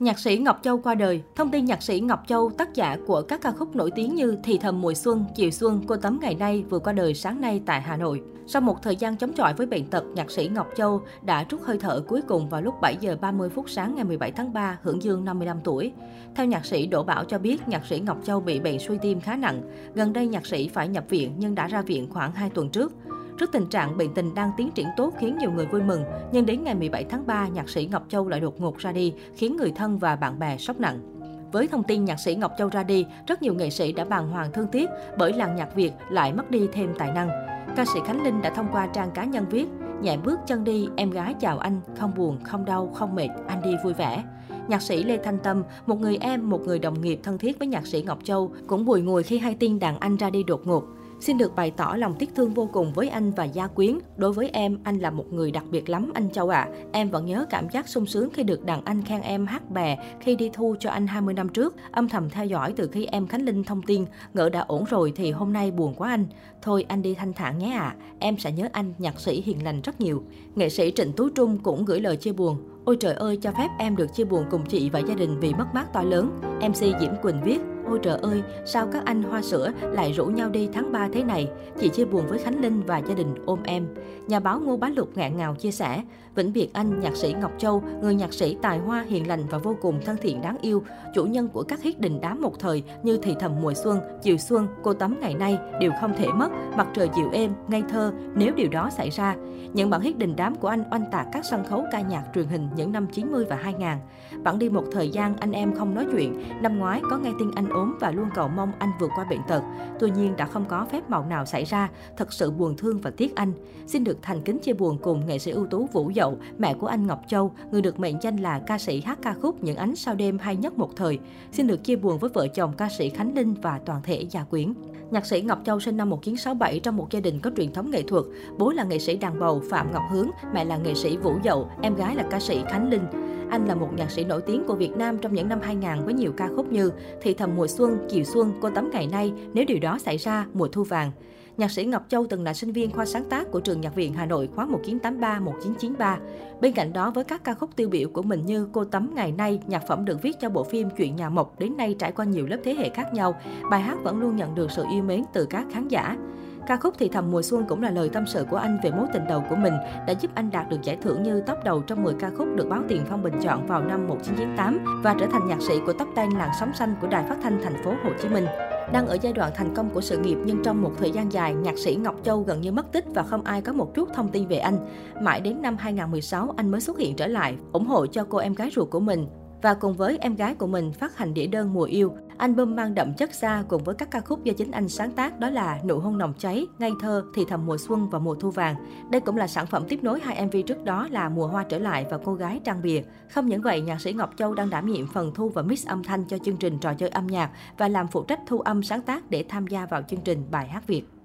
Nhạc sĩ Ngọc Châu qua đời. Thông tin nhạc sĩ Ngọc Châu, tác giả của các ca khúc nổi tiếng như Thì thầm mùa xuân, Chiều xuân, Cô tấm ngày nay vừa qua đời sáng nay tại Hà Nội. Sau một thời gian chống chọi với bệnh tật, nhạc sĩ Ngọc Châu đã trút hơi thở cuối cùng vào lúc 7 giờ 30 phút sáng ngày 17 tháng 3, hưởng dương 55 tuổi. Theo nhạc sĩ Đỗ Bảo cho biết, nhạc sĩ Ngọc Châu bị bệnh suy tim khá nặng. Gần đây nhạc sĩ phải nhập viện nhưng đã ra viện khoảng 2 tuần trước. Trước tình trạng bệnh tình đang tiến triển tốt khiến nhiều người vui mừng, nhưng đến ngày 17 tháng 3, nhạc sĩ Ngọc Châu lại đột ngột ra đi, khiến người thân và bạn bè sốc nặng. Với thông tin nhạc sĩ Ngọc Châu ra đi, rất nhiều nghệ sĩ đã bàng hoàng thương tiếc bởi làng nhạc Việt lại mất đi thêm tài năng. Ca sĩ Khánh Linh đã thông qua trang cá nhân viết, nhẹ bước chân đi, em gái chào anh, không buồn, không đau, không mệt, anh đi vui vẻ. Nhạc sĩ Lê Thanh Tâm, một người em, một người đồng nghiệp thân thiết với nhạc sĩ Ngọc Châu, cũng bùi ngùi khi hay tin đàn anh ra đi đột ngột. Xin được bày tỏ lòng tiếc thương vô cùng với anh và gia quyến. Đối với em, anh là một người đặc biệt lắm anh Châu ạ. À. Em vẫn nhớ cảm giác sung sướng khi được đàn anh khen em hát bè khi đi thu cho anh 20 năm trước. Âm thầm theo dõi từ khi em Khánh Linh thông tin, ngỡ đã ổn rồi thì hôm nay buồn quá anh. Thôi anh đi thanh thản nhé ạ. À. Em sẽ nhớ anh, nhạc sĩ hiền lành rất nhiều. Nghệ sĩ Trịnh Tú Trung cũng gửi lời chia buồn. Ôi trời ơi, cho phép em được chia buồn cùng chị và gia đình vì mất mát to lớn. MC Diễm Quỳnh viết, Ôi trời ơi, sao các anh hoa sữa lại rủ nhau đi tháng 3 thế này? Chị chia buồn với Khánh Linh và gia đình ôm em. Nhà báo Ngô Bá Lục ngạn ngào chia sẻ, Vĩnh Biệt Anh, nhạc sĩ Ngọc Châu, người nhạc sĩ tài hoa hiền lành và vô cùng thân thiện đáng yêu, chủ nhân của các hit đình đám một thời như Thì thầm mùa xuân, Chiều xuân, Cô tấm ngày nay đều không thể mất, Mặt trời dịu êm, ngây thơ nếu điều đó xảy ra. Những bản hit đình đám của anh oanh tạc các sân khấu ca nhạc truyền hình những năm 90 và 2000. Bạn đi một thời gian anh em không nói chuyện, năm ngoái có nghe tin anh ôm ốm và luôn cầu mong anh vượt qua bệnh tật. Tuy nhiên đã không có phép màu nào xảy ra, thật sự buồn thương và tiếc anh. Xin được thành kính chia buồn cùng nghệ sĩ ưu tú Vũ Dậu, mẹ của anh Ngọc Châu, người được mệnh danh là ca sĩ hát ca khúc Những ánh sao đêm hay nhất một thời. Xin được chia buồn với vợ chồng ca sĩ Khánh Linh và toàn thể gia quyến. Nhạc sĩ Ngọc Châu sinh năm 1967 trong một gia đình có truyền thống nghệ thuật. Bố là nghệ sĩ đàn bầu Phạm Ngọc Hướng, mẹ là nghệ sĩ Vũ Dậu, em gái là ca sĩ Khánh Linh. Anh là một nhạc sĩ nổi tiếng của Việt Nam trong những năm 2000 với nhiều ca khúc như Thì thầm mùa xuân, Chiều xuân, Cô tấm ngày nay, Nếu điều đó xảy ra, Mùa thu vàng. Nhạc sĩ Ngọc Châu từng là sinh viên khoa sáng tác của trường Nhạc viện Hà Nội khóa 1983-1993. Bên cạnh đó với các ca khúc tiêu biểu của mình như Cô tấm ngày nay, nhạc phẩm được viết cho bộ phim Chuyện nhà Mộc đến nay trải qua nhiều lớp thế hệ khác nhau, bài hát vẫn luôn nhận được sự yêu mến từ các khán giả. Ca khúc Thì thầm mùa xuân cũng là lời tâm sự của anh về mối tình đầu của mình, đã giúp anh đạt được giải thưởng như top đầu trong 10 ca khúc được báo Tiền Phong bình chọn vào năm 1998 và trở thành nhạc sĩ của top 10 làng sóng xanh của Đài Phát thanh thành phố Hồ Chí Minh. Đang ở giai đoạn thành công của sự nghiệp nhưng trong một thời gian dài, nhạc sĩ Ngọc Châu gần như mất tích và không ai có một chút thông tin về anh. Mãi đến năm 2016, anh mới xuất hiện trở lại, ủng hộ cho cô em gái ruột của mình và cùng với em gái của mình phát hành đĩa đơn Mùa Yêu. Album mang đậm chất xa cùng với các ca khúc do chính anh sáng tác đó là Nụ hôn nồng cháy, Ngây thơ, Thì thầm mùa xuân và Mùa thu vàng. Đây cũng là sản phẩm tiếp nối hai MV trước đó là Mùa hoa trở lại và Cô gái trang bìa. Không những vậy, nhạc sĩ Ngọc Châu đang đảm nhiệm phần thu và mix âm thanh cho chương trình trò chơi âm nhạc và làm phụ trách thu âm sáng tác để tham gia vào chương trình bài hát Việt.